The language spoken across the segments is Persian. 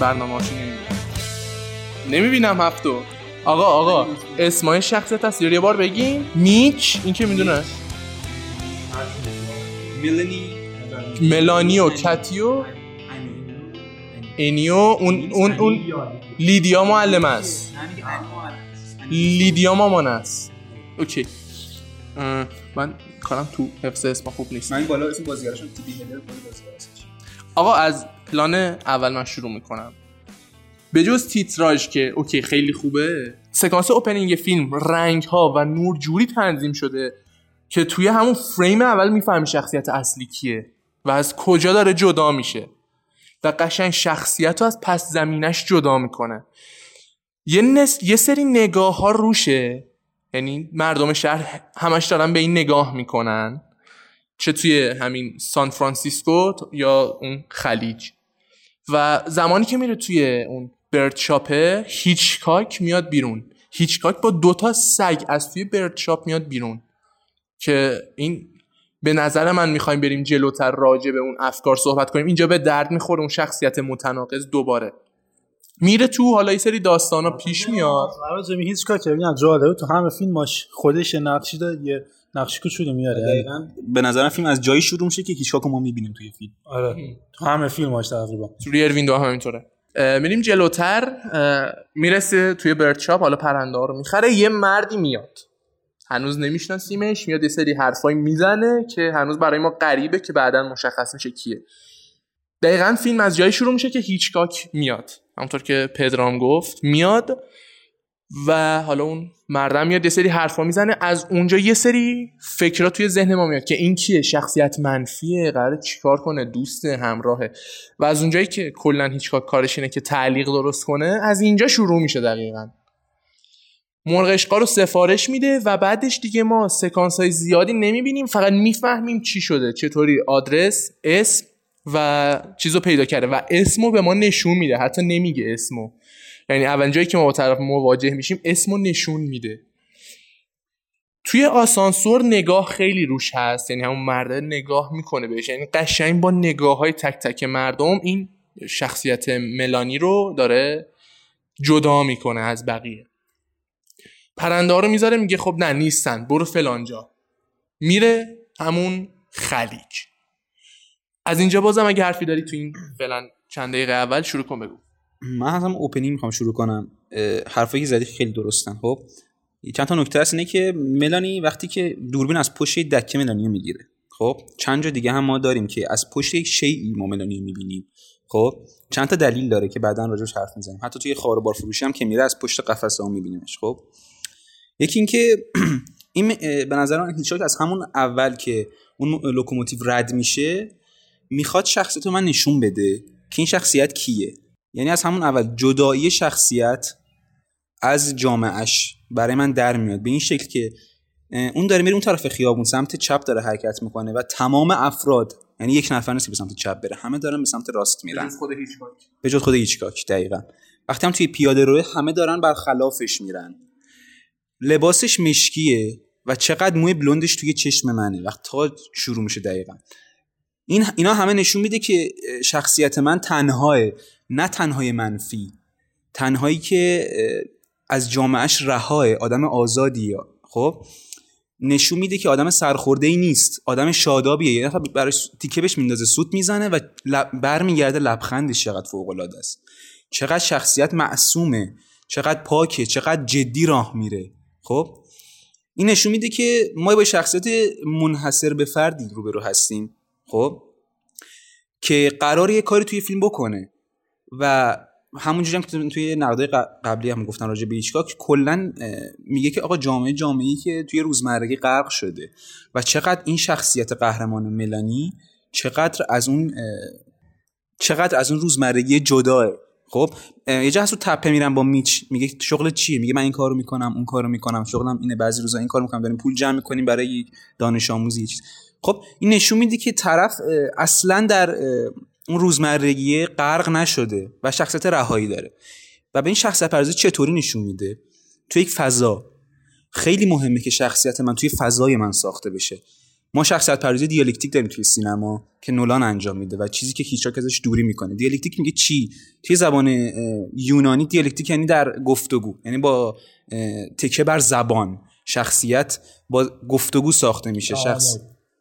برنامه هاشو نمی‌بینم. هفتو. آقا آقا اسمای شخصیت تصویری یه بار بگیم میچ. این که می‌دونه؟ میلانی. ملانی و کتیو انیو. اون اون اون. لیدیا معلم است. لیدیا مامان است. اوکی. من کارم تو حفظ اسم خوب نیست. من بالا اسم بازیگرشون بالا بازیگرش آقا از پلان اول من شروع می‌کنم. به جز تیتراژ که OK خیلی خوبه سکانس opening فیلم رنگ ها و نور جوری تنظیم شده که توی همون فریم اول می‌فهمی شخصیت اصلی کیه و از کجا داره جدا میشه و قشنگ شخصیت رو از پس زمینش جدا می‌کنه. یه, نس... یه سری نگاه ها روشه یعنی مردم شهر همش دارن به این نگاه می‌کنن چه توی همین سان فرانسیسکو یا اون خلیج. و زمانی که میره توی اون برد شاپه هیچکاک میاد بیرون. هیچکاک با دوتا سگ از توی برد شاپ میاد بیرون. که این به نظر من می‌خوایم بریم جلوتر راجع به اون افکار صحبت کنیم. اینجا به درد می‌خوره اون شخصیت متناقض دوباره. میره تو حالا یه سری داستانا پیش میاد. آره جمی هیچ کار که جالبه تو همه فیلماش خودش نقشی داره یه نقش کوچولو میاره دقیقاً. به نظرم فیلم از جایی شروع میشه که هیچکاک رو ما می‌بینیم توی فیلم. آره. تو همه فیلماش تقریبا. روی اروین هم همینطوره. میریم جلوتر می‌رسه توی برد شاپ حالا پرنده ها رو می‌خره یه مردی میاد. هنوز نمیشناسیمش میاد یه سری حرفایی می‌زنه که هنوز برای ما غریبه که بعدا مشخص میشه کیه. دقیقا فیلم از جایی شروع میشه که هیچکاک میاد. همونطور که پدرام گفت میاد و حالا اون مردم میاد یه سری حرفا می‌زنه. از اونجا یه سری فکرات توی ذهن ما میاد که این کیه؟ شخصیت منفیه؟ قراره چیکار کنه؟ دوست همراهه؟ و از اونجایی که کلا هیچکاک کارش اینه که تعلیق درست کنه از اینجا شروع میشه دقیقا. مرغشقا رو سفارش میده و بعدش دیگه ما سکانس های زیادی نمی‌بینیم فقط می‌فهمیم چی شده چطوری آدرس اسم و چیز رو پیدا کرده و اسمو به ما نشون میده حتی نمیگه اسمو. یعنی اولین جایی که ما با طرف مواجه میشیم اسمو نشون میده. توی آسانسور نگاه خیلی روش هست یعنی همون مرده نگاه می‌کنه بهش. یعنی قشنگ با نگاه های تک تک مردم این شخصیت ملانی رو داره جدا می‌کنه از بقیه. پرنده رو می‌ذاره میگه خب نه نیستن. برو فلانجا میره همون خلیج. از اینجا بازم اگه حرفی داری تو این فعلا چند دقیقه اول شروع کن بگو. من هم اوپنینگ می‌خوام شروع کنم. حرفایی زدی خیلی درستن. خب چند تا نکته هست اینه که ملانی وقتی که دوربین از پشت دکه ملانی می‌گیره خب چند جا دیگه هم ما داریم که از پشت یک شیعی ما ملانی می‌بینیم. خب چند تا دلیل داره که بعدا راجعش حرف می‌زنیم. حتی توی خار بار فروشی هم که میره از پشت قفسه ها میبینیمش. خب یکی اینکه این به نظر من هیچاک از همون اول که اون لوکوموتیو رد میشه می‌خواد شخصیت من نشون بده که این شخصیت کیه. یعنی از همون اول جدایی شخصیت از جامعش برای من در میاد. به این شکل که اون داره میره اون طرف خیابون سمت چپ داره حرکت می‌کنه و تمام افراد یعنی یک نفر نیست که به سمت چپ بره همه دارن به سمت راست میرن. خود هیچکاک. به جز خود هیچکاک دقیقا. وقتی هم توی پیاده روی همه دارن برخلافش میرن. لباسش مشکیه و چقدر موی بلوندش توی چشم منه. وقتی تا شروع میشه دقیقا. این اینا همه نشون میده که شخصیت من تنهاه. نه تنهای منفی تنهایی که از جامعهش رهاه آدم آزادیه. خب؟ نشون میده که آدم سرخورده ای نیست آدم شادابیه. یه نفر براش تیکه بهش میندازه سوت می‌زنه و برمیگرده لبخندش چقدر فوق العاده است. چقدر شخصیت معصومه چقدر پاکه چقدر جدی راه میره. خب؟ این نشون میده که ما با شخصیت منحصر به فردی روبرو هستیم. خب؟ که قرار یه کاری توی فیلم بکنه. و همونجوری هم که توی نقده قبلی هم گفتن راجع به هیچکاک کلا میگه که آقا جامعه جامعه‌ای که توی روزمرگی غرق شده و چقدر این شخصیت قهرمان ملانی چقدر از اون چقدر از اون روزمرگی جداه. خب یه جا هست تپه میرم با میچ میگه شغل چیه؟ میگه من این کارو می‌کنم اون کارو می‌کنم شغلم اینه بعضی روزا این کارو می‌کنم داریم پول جمع می‌کنیم برای دانش آموزی چیز. خب این نشون میده که طرف اصلا در اون روزمرگی غرق نشده و شخصیت رهایی داره. و به این شخصیت پردازی چطوری نشون میده؟ تو یک فضا. خیلی مهمه که شخصیت من توی فضای من ساخته بشه. ما شخصیت پردازی دیالکتیک داریم توی سینما که نولان انجام میده و چیزی که هیچکاک ازش دوری می‌کنه. دیالکتیک میگه چی؟ توی زبان یونانی دیالکتیک یعنی در گفتگو. یعنی با تکیه بر زبان. شخصیت با گفتگو ساخته میشه. شخص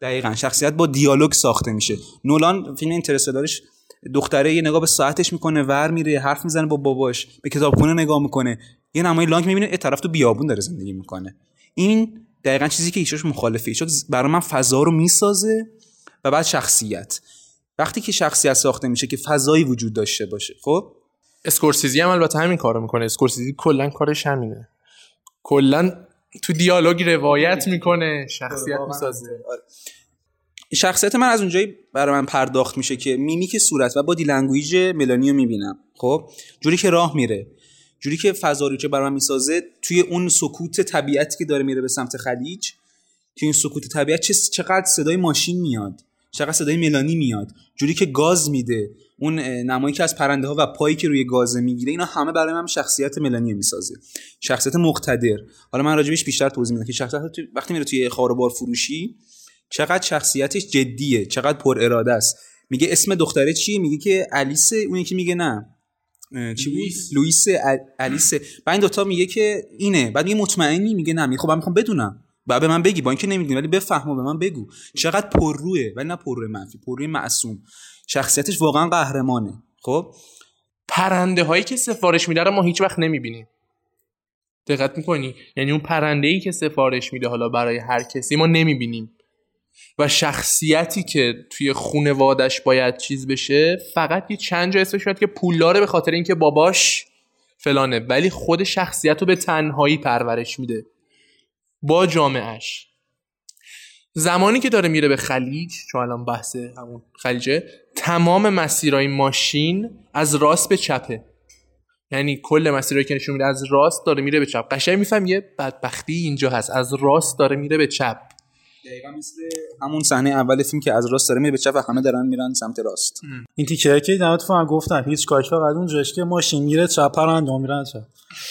دقیقا. شخصیت با دیالوگ ساخته میشه. نولان فیلم اینترستلارش دختره یه نگاه به ساعتش می‌کنه ور میره حرف می‌زنه با باباش به کتابخونه نگاه می‌کنه. یه نمای long می‌بینه یه طرف تو بیابون داره زندگی می‌کنه. این دقیقا چیزی که هیچکاک مخالفه. هیچکاک برای من فضا رو می‌سازه و بعد شخصیت. وقتی که شخصیت ساخته میشه که فضایی وجود داشته باشه خب؟ اسکورسیزی هم البته همین کارو می‌کنه. اسکورسیزی کلا کارش همینه. کلا تو دیالوگ روایت می‌کنه شخصیت می‌سازه. آره. شخصیت من از اونجایی برای من پرداخت میشه که میمیک صورت و body language ملانی رو می‌بینم. خب؟ جوری که راه میره. جوری که فضا رو که برای من می‌سازه توی اون سکوت طبیعتی که داره میره به سمت خلیج توی این سکوت طبیعت چقدر صدای ماشین میاد چقدر صدای ملانی میاد. جوری که گاز میده. اون نمایی که از پرنده ها و پایی که روی گازه می‌گیره اینا همه برای من شخصیت ملانی می‌سازه. شخصیت مقتدر. حالا من راجبش بیشتر توضیح میدم که شخصیت وقتی میره توی خاروبار فروشی چقدر شخصیتش جدیه چقدر پر اراده است. میگه اسم دختره چیه؟ میگه که الیس اون که میگه نه. چی بود؟ لوئیس. الیس. بعد این دوتا میگه که اینه. بعد میگه مطمئنی؟ میگه نه. خب من می‌خوام بدونم. بعد به من بگی با اینکه نمی‌دونی ولی بفهمو به من بگو. چقدر پرروه ولی نه پرروه منفی پرروه معصوم. شخصیتش واقعا قهرمانه. خب؟ پرنده هایی که سفارش میده رو ما هیچ وقت نمی‌بینیم. دقت می‌کنی؟ یعنی اون پرنده ای که سفارش میده حالا برای هر کسی ما نمی‌بینیم. و شخصیتی که توی خونوادش باید چیز بشه فقط یه چند جا اسمش میاد که پولداره به خاطر اینکه باباش فلانه. ولی خود شخصیت رو به تنهایی پرورش میده. با جامعهش زمانی که داره میره به خلیج چون الان بحث همون خلیجه تمام مسیرهای ماشین از راست به چپه. یعنی کل مسیرهایی که نشون میده از راست داره میره به چپ. قشنگ میفهم یه بدبختی اینجا هست. از راست داره میره به چپ. دقیقا مثل همون صحنه اول فیلم که از راست داره میره به چپ و همه دارن میرن سمت راست. این تیکه که دمت فهم گفتم هیچ کاری فقط اون جاش که ماشین میره چپ پرنده میرن چپ.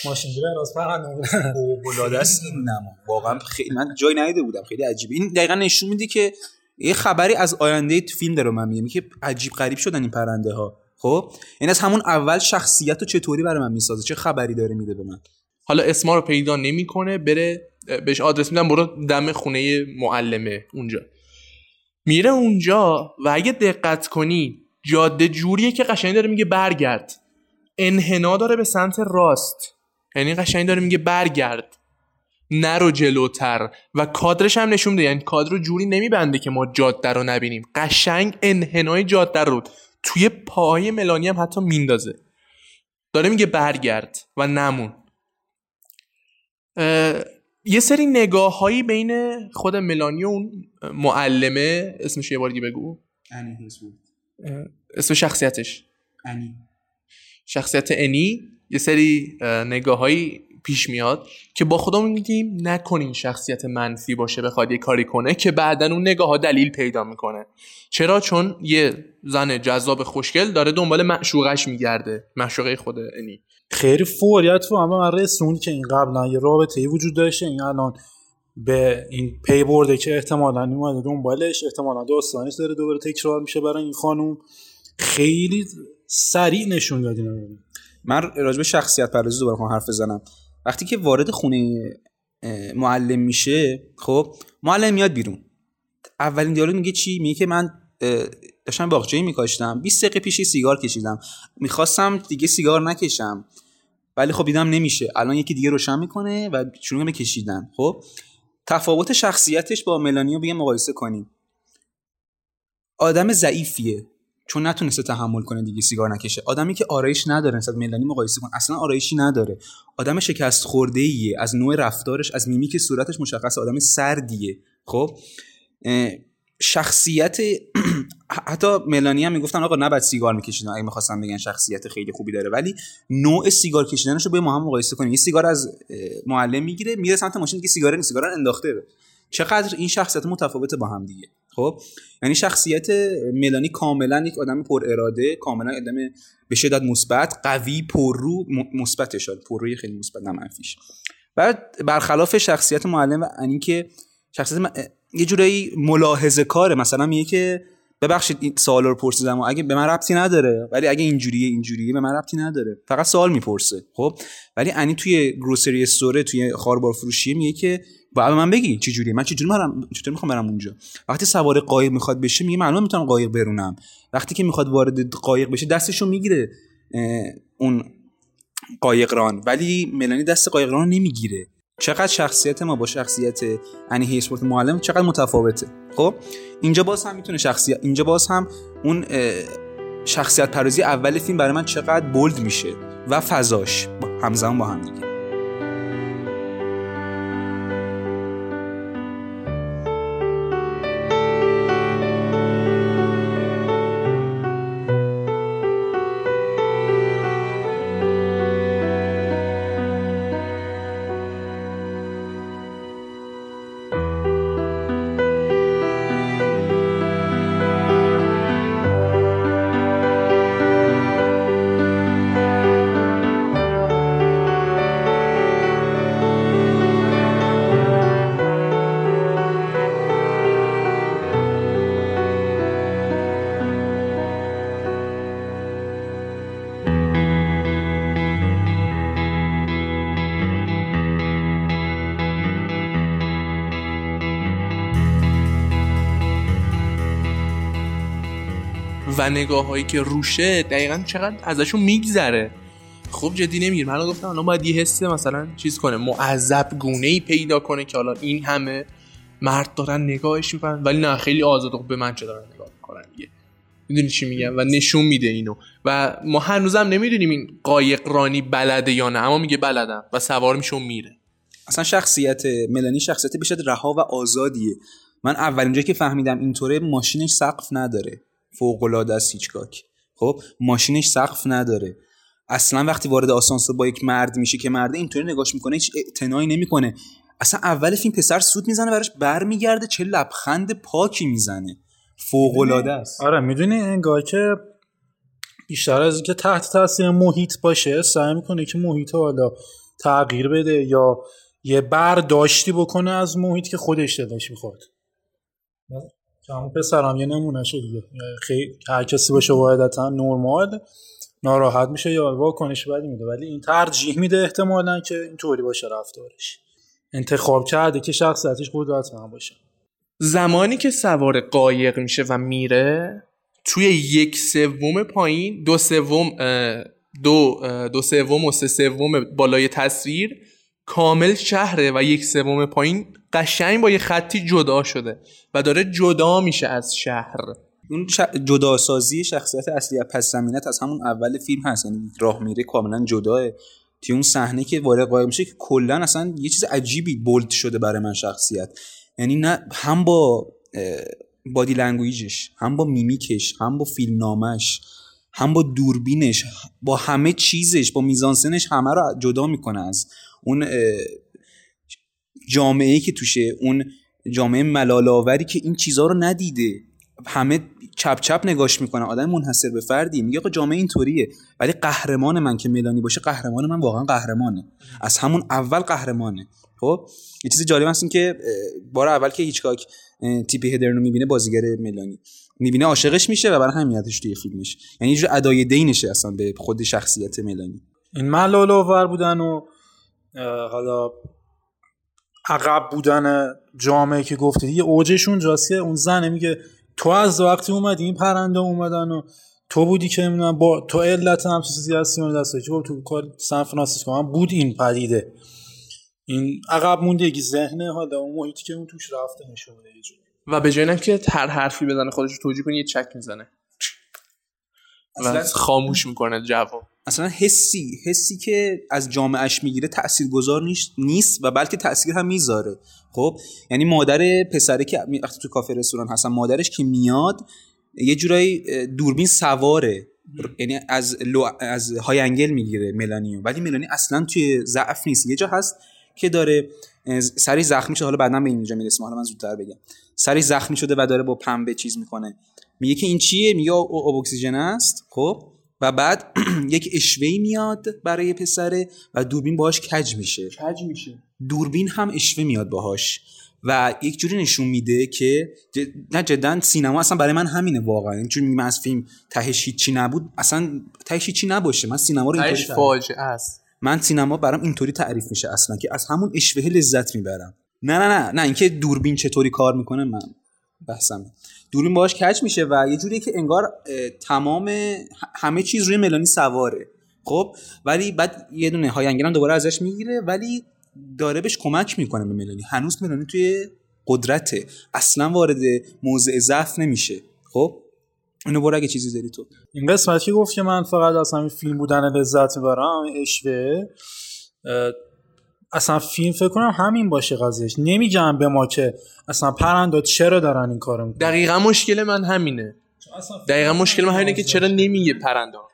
ماشین راست پرنده میرن است. این نما. واقعا خیلی من جای ندیده بودم. خیلی عجیبه این دقیقا نشون میده که یه خبری از آینده فیلم داره من میگم. که عجیب غریب شدن این پرنده ها خب؟ این از همون اول شخصیت رو چطوری برای من می‌سازه؟ چه خبری داره میده به من؟ حالا اسما رو پیدا نمی‌کنه بره بهش آدرس میدم برو دم خونه معلمه اونجا. میره اونجا و اگه دقت کنی جاده جوریه که قشنگ داره میگه برگرد. انحنا داره به سمت راست. یعنی قشنگ داره میگه برگرد. نرو جلوتر. و کادرش هم نشون میده. یعنی کادر رو جوری نمیبنده که ما جاده رو نبینیم. قشنگ انحنای جاده رو توی پای ملانی هم حتی میندازه. داره میگه برگرد و نمون. یه سری نگاه هایی بین خود ملانی و اون معلمه. اسمش یه بار دیگه بگو. اسم شخصیتش. انی شخصیت انی یه سری نگاه هایی پیش میاد که با خودمون میگیم نکنین شخصیت منفی باشه بخواد یه کاری کنه که بعدا اون نگاه ها دلیل پیدا می‌کنه. چرا؟ چون یه زن جذاب خوشگل داره دنبال معشوقش میگرده معشوقه خود انی. خیلی فوریت تو اما من رسون که این قبلا یه رابطه ای وجود داشته این الان به این پی برده که احتمالا اومده دنبالش احتمالا داستانش داره دوباره تکرار میشه برای این خانوم خیلی سریع نشون دادین من راجب شخصیت پردازی دوباره خواهم حرف بزنم. وقتی که وارد خونه معلم میشه خب معلم میاد بیرون. اولین دیالوگ میگه چی؟ میگه که من داشتم باغچه‌ای میکاشتم. 20 دقیقه پیش سیگار کشیدم. می‌خواستم دیگه سیگار نکشم. ولی خب دیدم نمیشه. الان یکی دیگه روشن می‌کنه و شروع به کشیدن. خب تفاوت شخصیتش با ملانیو بگم مقایسه کنیم. آدم ضعیفیه. چون نتونسته تحمل کنه دیگه سیگار نکشه. آدمی که آرایش نداره نسبت ملانی مقایسه کن. اصلا آرایشی نداره. آدم شکست خورده ایه از نوع رفتارش از میمیک صورتش مشخص آدم سردیه. خب؟ شخصیت حتی ملانی هم می‌گفتن آقا نباید سیگار میکشیدن. اگه می‌خواستم بگن شخصیت خیلی خوبی داره. ولی نوع سیگار کشیدنش رو ما هم مقایسه کنیم. یه سیگار از معلم می‌گیره میره سمت ماشین دیگه سیگار نیست. سیگار انداخته. چقدر این شخصیت متفاوت با هم دیگه. خب؟ یعنی شخصیت ملانی کاملا یک آدم پر اراده کاملا آدم به شدت مثبت قوی پررو مثبتش پرروی خیلی مثبت نه منفیش بعد برخلاف شخصیت معلم و که شخصیت یه جورایی ملاحظه کاره. مثلا میگه که ببخشید این سوال رو پرسیدم اگه به من ربطی نداره ولی اگه اینجوریه اینجوریه به من ربطی نداره. فقط سوال می‌پرسه خب؟ ولی انی توی گروسری استوره توی خاربار فروشی میگه که باید من بگی چه جوریه؟ من چجوری برم چطور می‌خوام برم اونجا؟ وقتی سوار قایق می‌خواد بشه میگه معلومه می‌تونم قایق برونم. وقتی که می‌خواد وارد قایق بشه دستشو می‌گیره اون قایقران ولی ملانی دست قایقران نمی‌گیره. چقدر شخصیت ما با شخصیت انی هیسپورت معلم چقدر متفاوته. خب؟ اینجا باز هم می‌تونه شخصیت اینجا باز هم اون شخصیت پردازی اول فیلم برای من چقدر بولد میشه و فضاش. همزمان با هم دیگه. و نگاه هایی که روشه دقیقا چقدر ازشون میگذره. خب جدی نمیگیر من گفتم الان باید یه حسه مثلا چیز کنه معذب گونه ای پیدا کنه که حالا این همه مرد دارن نگاهش می‌کنن ولی نه خیلی آزاد به من چه دارن نگاه می‌کنن دیگه. می‌دونی چی میگم؟ و نشون میده اینو. و ما هنوزم نمی‌دونیم این قایق رانی بلده یا نه اما میگه بلدم و سوار میشه میره. اصلا شخصیت ملانی شخصیت بیشتر رها و آزادیه. من اولین جایی که فهمیدم اینطوره ماشینش سقف نداره. فوق العاده است هیچکاک خب ماشینش سقف نداره. اصلا وقتی وارد آسانسور با یک مرد میشه که مرد اینطوری نگاش می‌کنه هیچ اعتنایی نمی‌کنه. اصلا اول فیلم پسر سود می‌زنه براش برمیگرده چه لبخند پاکی می‌زنه. فوق العاده است. آره می‌دونی انگار که بیشتر از اینکه تحت تاثیر محیط باشه سعی می‌کنه که محیط حالا تغییر بده یا یه برداشتی بکنه از محیط که خودش دلش می‌خواد. همون پسرم یه نمونه شد دیگه. خیلی هر کسی باشه واحدتا نرمال ناراحت میشه یا واکنش بدی میده. ولی این ترجیح میده احتمالا که اینطوری باشه رفتارش. انتخاب کرده که شخصیتش قدرتمند باشه. زمانی که سوار قایق میشه و میره توی یک سوم پایین دو سوم دو دو سوم و سه سوم بالای تصویر کامل شهره و یک سوم پایین قشنگ با یه خطی جدا شده و داره جدا میشه از شهر. اون ش... جداسازی شخصیت اصلی پس زمینه‌ت از همون اول فیلم هست. یعنی راه میره کاملا جداه. توی اون صحنه که وارد قایم میشه که کلا اصلا یه چیز عجیبی bold شده برای من شخصیت. یعنی نه هم با body language ش هم با میمیکش هم با فیلم نامش هم با دوربینش با همه چیزش با میزانسنش همه رو جدا می‌کنه از اون جامعه که توشه اون جامعه ملالاوری که این چیزها رو ندیده. همه چپ چپ نگاش می‌کنه آدم منحصر به فردی. میگه آقا جامعه اینطوریه. ولی قهرمان من که ملانی باشه قهرمان من واقعا قهرمانه. از همون اول قهرمانه. خب؟ یه چیز جالب هست که بار اول که هیچکاک تیپی هدرنو می‌بینه بازیگر ملانی می‌بینه عاشقش میشه و برای همیتش توی فیلمش. یعنی یه جور ادای دینشه اصلا به خود شخصیت ملانی این ملال آور بودن و حالا عقب بودن جامعه که گفته یه اوجشون جاست اون زنه میگه تو از وقتی اومدی این پرنده اومدن و تو بودی که نمی‌دونم با تو علت هم چیزی هستی اون دسته که تو کار سان فرانسیسکو هم بود این پدیده. این عقب موندگی ذهنه حالا اون محیطی که اون توش رفته جوری. و به جای که هر حرفی بزنه خودش توجیه کنه یه چک می‌زنه. و خاموش می‌کنه جواب. اصلا حسی حسی که از جامعهش می‌گیره تاثیرگذار نیست و بلکه تاثیر هم می‌ذاره. خب یعنی مادر پسره که وقتی تو کافه رستوران هستن مادرش که میاد یه جورایی دوربین سواره. یعنی از لو... از های انگل می‌گیره ملانیو ولی ملانی اصلا توی ضعف نیست. یه جا هست که داره سری زخمی شده. حالا بعدا به اینجا می‌رسیم. حالا من زودتر بگم. سری زخمی شده و داره با پنبه چیز می‌کنه. میگه که این چیه؟ میگه اکسیژن است. خب. و بعد یک اشوهی میاد برای پسره و دوربین باهاش کج میشه. کج میشه. دوربین هم اشوه میاد باهاش. و یک جوری نشون میده که نه جدا سینما اصلا برای من همینه واقعا. چون من از فیلم تهش چی نبود. اصلا تهش چی نباشه. من سینما رو اینطوری فاجعه است. من سینما برام اینطوری تعریف میشه اصلا که از همون اشوه لذت می‌برم. نه نه نه نه اینکه دوربین چطوری کار می‌کنه من بحثم. دوربین باهاش کج میشه و یه جوری که انگار تمام همه چیز روی ملانی سواره. خب؟ ولی بعد یه دونه های هم دوباره ازش می‌گیره ولی داره بهش کمک می‌کنه به ملانی. هنوز ملانی توی قدرته. اصلا وارد موضع ضعف نمیشه. خب؟ اینو برو اگه چیزی داری تو. این قسمت که گفت که من فقط از همین فیلم بودن لذت می‌برم اشوه اصلا فیلم فکر کنم همین باشه قضیهش. نمیگم به ما که اصلا پرندا چرا دارن این کارو می‌کنن. دقیقا مشکل من همینه. دقیقا مشکل من همینه که چرا نمیگه پرندا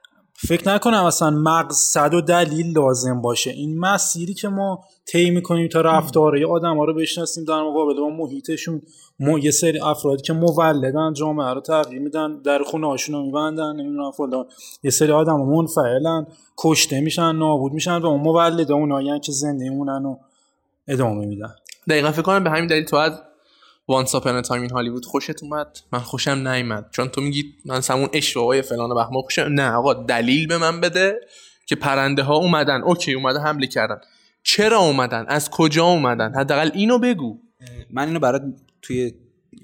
فکر نکنم اصلا مقصد و دلیل لازم باشه. این مسیری که ما طی می‌کنیم تا رفتاره یه آدم ها رو بشناسیم در مقابل با محیطشون ما یه سری افرادی که مولدن جامعه رو تغییر میدن در خونه هاشون رو میبندن نمی‌دونم فلان. یه سری آدم ها منفعلن کشته میشن نابود میشن و اون مولده اونایی که زنده مونن و ادامه میدن. دقیقا فکر کنم به همین دلیل تو از Once Upon a Time in Hollywood خوشت اومد؟ من خوشم نیومد. چون تو میگی من سمبل اشتباهی فلان و بهمان خوشم نه آقا دلیل به من بده که پرنده ها اومدن. okay اومده حمله کردن. چرا اومدن؟ از کجا اومدن؟ حداقل اینو بگو. من اینو برات توی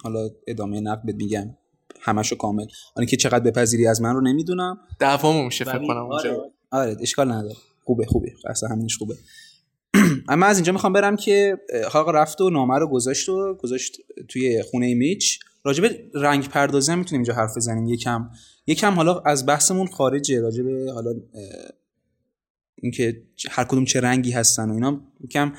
حالا ادامه نقد میگم. همشو کامل. آن که چقدر بپذیری از من رو نمی‌دونم. دعوامو میشه فکر کنم آره, آره اشکال نداره. خوبه خوبه. اصلا همینش خوبه. اما از اینجا می‌خوام برم که حالا رفت و نامه رو گذاشت و گذاشت توی خونه میچ. راجب رنگ پردازی هم می‌تونیم اینجا حرف بزنیم. یکم یکم حالا از بحثمون خارجه. راجب حالا اینکه هر کدوم چه رنگی هستن و اینا. یکم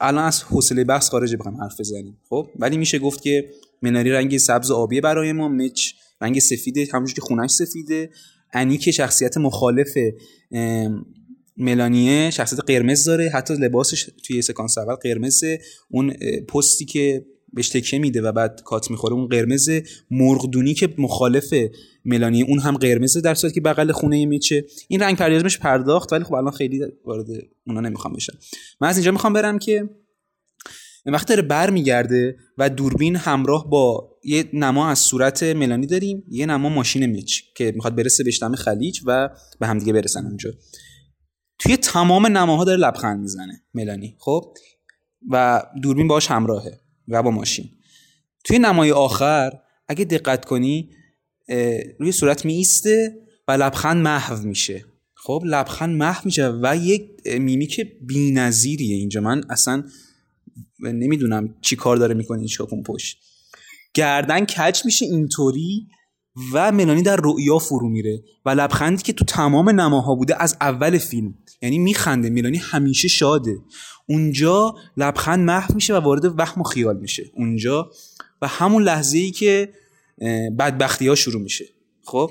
الان از حوصله بحث خارجه بخوام حرف بزنیم. خب؟ ولی میشه گفت که مناری رنگ سبز آبی برای ما مچ رنگ سفیده همونجوری که خونش سفیده. انی که شخصیت مخالف ملانیه شخصیت قرمز داره حتی لباسش توی سکانس اول قرمزه. اون پستی که بهش تکه میده و بعد کات می‌خوره اون قرمز مرغدونی که مخالف ملانیه. اون هم قرمزه در صورتی که بغل خونه میچه. این رنگ پردازش پرداخت ولی خب الان خیلی وارد اونا نمی‌خوام بشم. من از اینجا می‌خوام برم که وقتی داره برمیگرده و دوربین همراه با یه نما از صورت ملانی داریم. یه نما ماشین میچ که می‌خواد برسه به خلیج و به همدیگه برسن اونجا. توی تمام نماها داره لبخند می‌زنه ملانی. خب؟ و دوربین باش همراهه و با ماشین. توی نمای آخر اگه دقت کنی روی صورت می ایسته و لبخند محو میشه. خب؟ لبخند محو میشه و یک میمیک بی‌نظیریه. اینجا من اصلا نمی‌دونم چی کار داره می‌کنه این شاکون پشت. گردن کج میشه اینطوری و ملانی در رؤیا فرو میره و لبخندی که تو تمام نماها بوده از اول فیلم. یعنی میخنده میلانی همیشه شاده. اونجا لبخند محو میشه و وارد وهم و خیال میشه. اونجا و همون لحظه ای که بدبختی ها شروع میشه. خب؟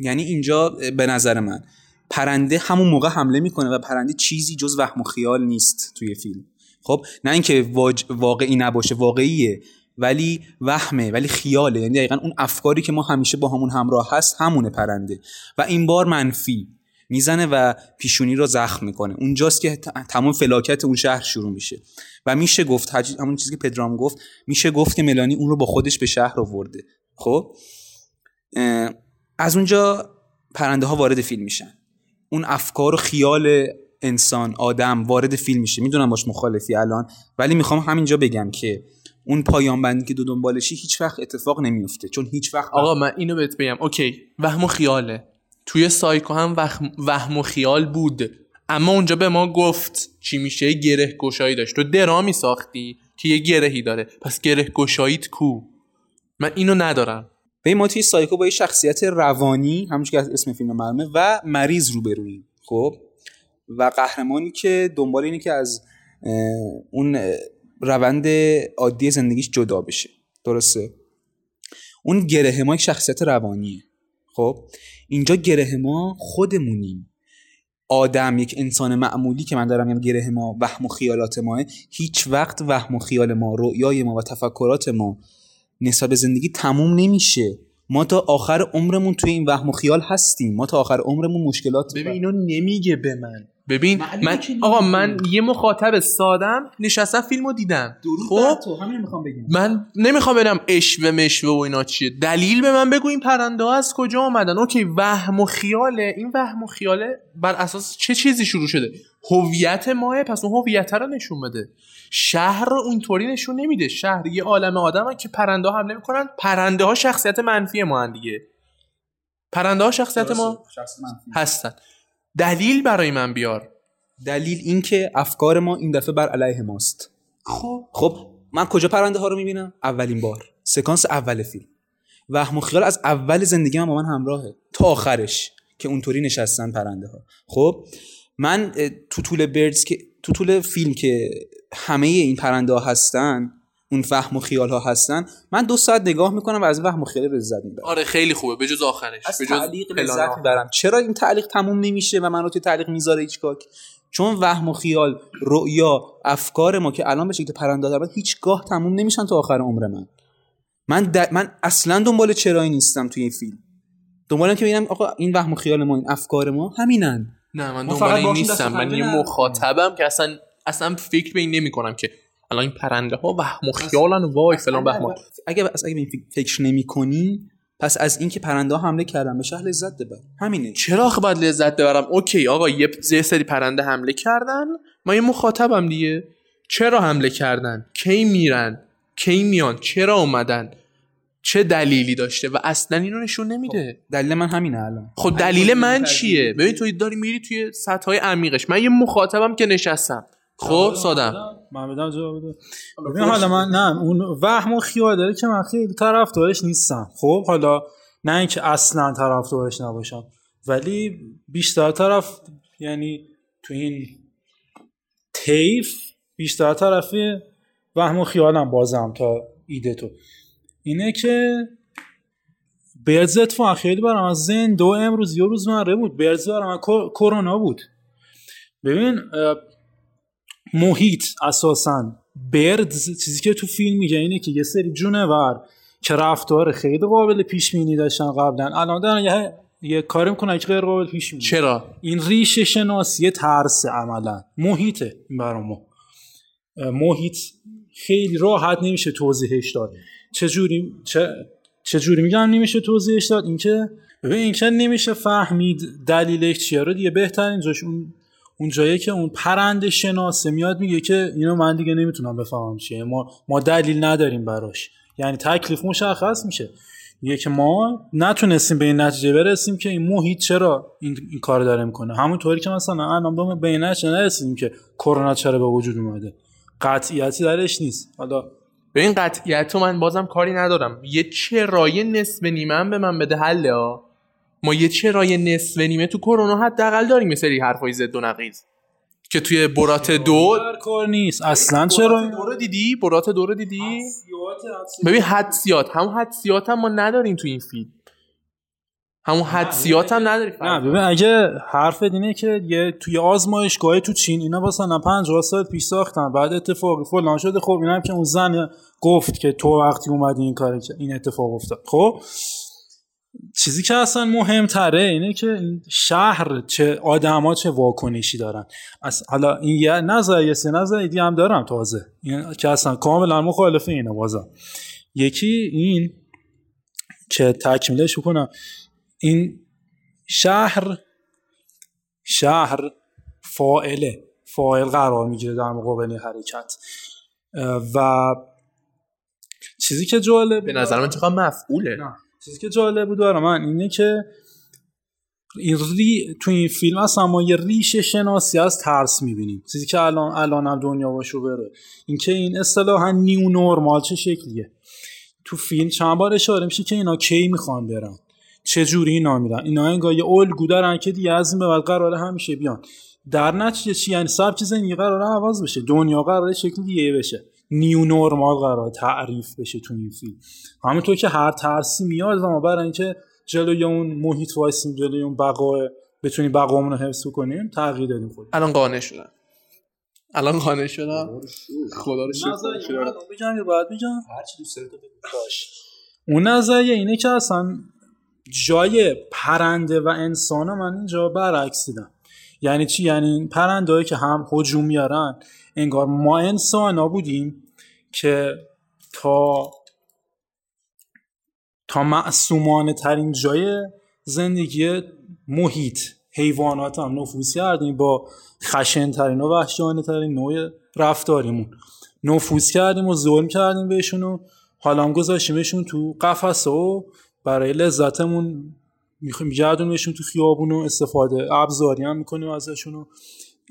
یعنی اینجا به نظر من پرنده همون موقع حمله می‌کنه و پرنده چیزی جز وهم و خیال نیست توی فیلم. خب؟ نه اینکه واقعی نباشه واقعیه ولی وهمه ولی خیاله. یعنی دقیقا اون افکاری که ما همیشه با همون همراه هست همونه پرنده. و این بار منفی. می‌زنه و پیشونی رو زخم می‌کنه. اونجاست که تمام فلاکت اون شهر شروع میشه. و میشه گفت همون چیزی که پدرام گفت میشه گفت که ملانی اون رو با خودش به شهر آورده. خب؟ از اونجا پرنده ها وارد فیلم میشن. اون افکار و خیال انسان آدم وارد فیلم میشه. می‌دونم باش مخالفی الان ولی می‌خوام همینجا بگم که اون پایان بندی که دو دنبالشی هیچ وقت اتفاق نمیفته چون هیچ وقت آقا من اینو بهت بگم. اوکی. وهم و خیاله. توی سایکو هم وهم, و خیال بود. اما اونجا به ما گفت چی میشه؟ گره گشایی داشت. تو درامی ساختی که یه گرهی داره. پس گره گشاییت کو؟ من اینو ندارم. به ما توی سایکو با یه شخصیت روانی همونش که اسم فیلم معلومه و مریض روبروییم خب؟ و قهرمانی که دنبال اینه که از اون روند عادی زندگیش جدا بشه. درسته؟ اون گره ما یک شخصیت روانیه. خب؟ اینجا گره ما خودمونیم. آدم یک انسان معمولی که من دارم میگم گره ما وهم و خیالات ماه هیچ وقت وهم و خیال ما رؤیای ما و تفکرات ما نسبت به زندگی تموم نمیشه. ما تا آخر عمرمون توی این وهم و خیال هستیم. ما تا آخر عمرمون مشکلات ببین اینو نمیگه به من. ببین من آقا من یه مخاطب سادم نشستم فیلمو دیدم. خب؟ می‌خوام من نمی‌خوام برم اشوه مشوه و اینا چیه. دلیل به من بگو این پرنده ها از کجا آمدن اوکی وهم و خیاله. این وهم و خیاله بر اساس چه چیزی شروع شده؟ هویت ماه پس اون هویت رو نشون بده. شهر رو اونطوری نشون نمیده. شهر یه عالم آدم که پرنده ها حمله می‌کنن پرنده ها شخصیت منفی ما دیگه. پرنده ها شخصیت ما هستن. دلیل برای من بیار. دلیل اینکه افکار ما این دفعه بر علیه ماست. خب. خب من کجا پرنده ها رو می‌بینم؟ اولین بار. سکانس اول فیلم. وهم و خیال از اول زندگی من با من همراهه. تا آخرش که اونطوری نشستن پرنده ها. خب من تو طول بردز که تو طول فیلم که همه این پرنده ها هستن اون فهم و خیال ها هستن من دو ساعت نگاه می‌کنم و از وهم و خیال لذت می‌برم. آره خیلی خوبه به جز آخرش از به جز تعلیق لذت می‌برم. چرا این تعلیق تموم نمیشه و من رو توی تعلیق می‌ذاره هیچکاک؟ چون وهم و خیال رؤیا افکار ما که الان به شکل پرنده هیچگاه تموم نمیشن تا آخر عمر من. من من اصلا دنبال چرایی نیستم توی این فیلم. دنبالم که ببینم آقا این وهم و خیال ما این افکار ما همینن. نه من دنبال این نیستم. من یه مخاطبم که اصلا اصلا فکر به این نمی کنم که الان این پرنده ها وهم و خیالن وای فلان بهمان. اگه اگه این فکر نمی کنی پس از اینکه پرنده ها حمله کردن به شهر لذت ببر؟ همینه. چرا آخه باید لذت ببرم؟ اوکی آقا یه سری پرنده حمله کردن. ما یه مخاطبم دیگه. چرا حمله کردن؟ کی میرن؟ کی میان؟ چرا اومدن؟ چه دلیلی داشته؟ و اصلا اینو نشون نمیده. دلیل من همینه الان. خب دلیل من چیه؟ ببین تو داری میری توی سطح های عمیقش. من یه مخاطبم که نشستم. خب سادم. من بدم جواب بده ببین حالا من نه اون وهم و خیال داره که من خیلی طرفدارش نیستم. خب حالا نه اینکه اصلا طرفدارش نباشم ولی بیشتر طرف یعنی تو این تیف بیشتر طرفی وهم و خیالم بازم تا ایده تو. اینه که برز اتفاقا خیلی برام از زن دو امروز یه روز مره بود. برز برام کرونا بود. ببین محیط اساسا. برد چیزی که تو فیلم میگه اینه که یه سری جونور که رفتار خیلی قابل پیش بینی داشتن قبلا الان دارن یه یه کاری می‌کنن که غیر قابل پیش بینی. چرا؟ این ریش شناسی ترس عملا. محیطه برای ما محیط خیلی راحت نمیشه توضیحش داد. چجوری چه چجوری میگم نمیشه توضیحش داد؟ اینکه ببین اینکه نمیشه فهمید دلیلش چیه. رو دیگه بهترین جاش اون اون جایی که اون پرنده شناسه میاد میگه که اینو من دیگه نمی‌تونم بفهمم چیه. ما ما دلیل نداریم براش. یعنی تکلیف مشخص میشه. میگه که ما نتونستیم به این نتیجه برسیم که این محیط چرا این, این کار داره می‌کنه. همونطوری که مثلا الان به این نتیجه نرسیدیم که کرونا چرا به وجود اومده. قطعیتی درش نیست. حالا به این قطعیت من بازم کاری ندارم. یه چرای نصف نیمه به من بده حله ما یه چرای نصف نیمه تو کرونا حداقل داریم یه سری حرفای ضد و نقیض. که توی برات دو کار نیست. اصلا چرا؟ دو رو دیدی؟ برات دو رو دیدی؟ ببین حدسیات. هم حدسیات هم ما نداریم تو این فیلم. همون حدسیات هم نداری نه ببین اگه حرف اینه که یه توی آزمایشگاه تو چین اینا مثلا 50 سال پیش ساختن بعد اتفاق فلان شده خب اینا هم که اون زن گفت که تو وقتی اومدی این کاری که این اتفاق افتاد. خب؟ چیزی که اصلا مهمتره اینه که این شهر چه آدما چه واکنشی دارن. از حالا این یه نظر یه سه نظر دیگه هم دارم تازه. این که اصلا کاملا مخالف اینه بازم. یکی این که تکمیلش بکنم این شهر شهر فائله فاعل قرار می‌گیره در مقابل حرکت. و چیزی که جالب به نظر من چقدر مفعوله. نه. چیزی که جالب بود برای من اینه که این ری... تو این فیلم اصلا ما یه ریش شناسی از ترس می‌بینیم. چیزی که الان الان هم دنیا باشو بره. اینکه این اصطلاحا new normal چه شکلیه؟ تو فیلم چند بار اشاره میشه که اینا کی می‌خوان برن؟ چه جوری اینا میرن؟ اینا انگار یه الگو دارن که دیگه از این به بعد قراره همیشه بیان. در نتیجه چی؟ یعنی سبک زندگی قراره عوض بشه. دنیا قراره شکل دیگه بشه. new normal قراره تعریف بشه تو این فیلم. همونطور که هر ترسی میاد و ما برای اینکه جلوی اون محیط وایسیم جلوی اون بقا بتونیم بقامون رو حفظ کنیم تغییر دادیم خود الان قانع شدم. الان قانع شدم. خدا رو شکر. بگم یا باید بگم هر چی دوست باش. اون نظریه اینه که اصلا جای پرنده و انسان من اینجا برعکس دیدم. یعنی چی؟ یعنی پرنده که هم هجوم میارن انگار ما انسان ها بودیم که تا تا معصومانه ترین جای زندگی محیط حیوانات هم نفوذ کردیم با خشن ترین و وحشیانه ترین نوع رفتاریمون. نفوذ کردیم و ظلم کردیم بهشون و حالا هم گذاشتیمشون تو قفسه و برای لذتمون میگردونیمشون تو خیابون و استفاده ابزاری هم می‌کنیم ازشون و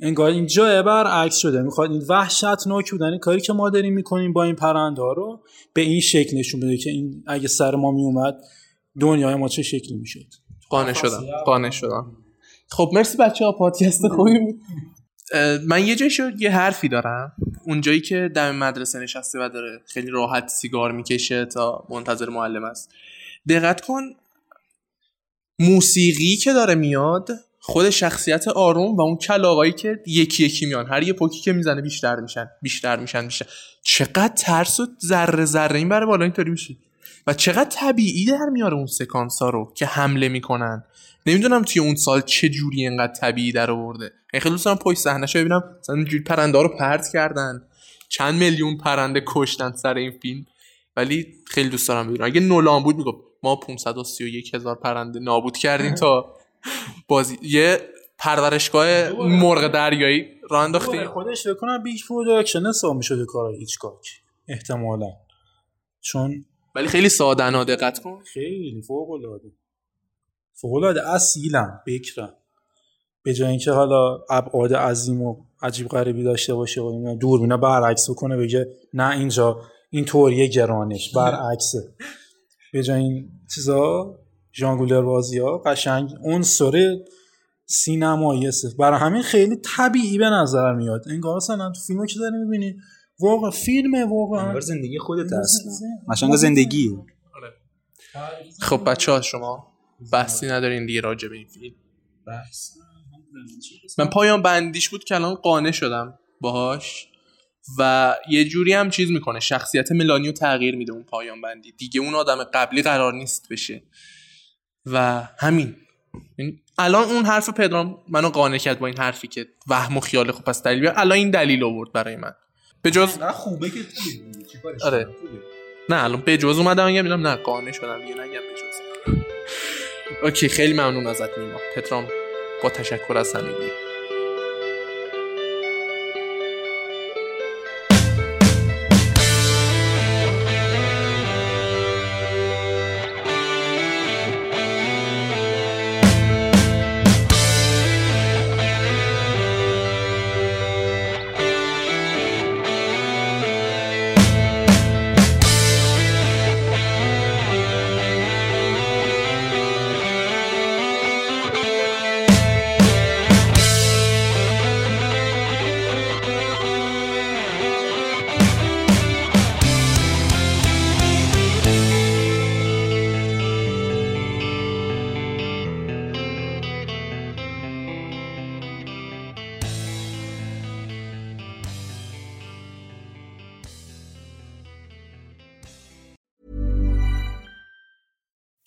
انگار این جای برعکس شده. می‌خواد این وحشتناک بودن کاری که ما داریم می‌کنیم با این پرنده رو به این شکل نشون بده که این اگه سر ما میومد دنیای ما چه شکلی می‌شد. قانع شدم. قانع شدم. خب مرسی بچه ها پادکست خوبی بود. من یه جای شد یه حرفی دارم. اونجایی که دم مدرسه نشسته و داره خیلی راحت سیگار می‌کشه تا منتظر معلم است. دقت کن موسیقی که داره میاد خود شخصیت آروم و اون کلاغایی که یکی یکی میان. هر یه پوکی که می‌زنه بیشتر میشن بیشتر میشن بیشتر. چقدر ترس و ذره ذره این برای بالا اینطوری میشه و چقدر طبیعی در میاره اون سکانس ها رو که حمله می‌کنن. نمی‌دونم توی اون سال چه جوری اینقدر طبیعی در آورده. خیلی دوست دارم پشت صحنه ببینم. مثلا اینجوری پرنده رو پرت کردن. چند میلیون پرنده کشتن سر این فیلم. ولی خیلی دوست دارم ببینم. اگه نولان بود می‌گفت ما 531 هزار پرنده نابود کردیم تا بازی یه پرورشگاه مرغ دریایی راه انداختیم خودش فکر کنم big production حساب می‌شده کار هیچکاک احتمالا. چون ولی خیلی ساده دقت کن. خیلی فوق العاده فوق العاده اصیلم، بکرم به جای اینکه حالا ابعاد عظیم و عجیب غریبی داشته باشه و دوربینا برعکس کنه بگه نه اینجا این طوریه گرانش برعکسه. به جای این چیزا ژانگولر بازی ها قشنگ. اون سره سینمایی است. برای همین خیلی طبیعی به نظر میاد. انگار مثلا تو فیلمو که داری می‌بینی واقعا فیلمه واقعا. زندگی خودت هست. قشنگ زندگی. خب بچه ها شما بحثی ندارین دیگه راجع به این فیلم؟ بحث. من پایان بندیش بود که الان قانع شدم باهاش و یه جوری هم چیز می‌کنه. شخصیت ملانیو تغییر میده اون پایان بندی. دیگه اون آدم قبلی قرار نیست بشه. و همین. الان اون حرف پدرام منو قانع کرد با این حرفی که وهم و خیال خوب پس دلیل الان این دلیل آورد برای من. به جز نه خوبه که آره. نه الان به جز اومدم میگم نه قانع شدم دیگه نگم به جز. اوکی خیلی ممنون ازت نیما. پدرام با تشکر از همگی.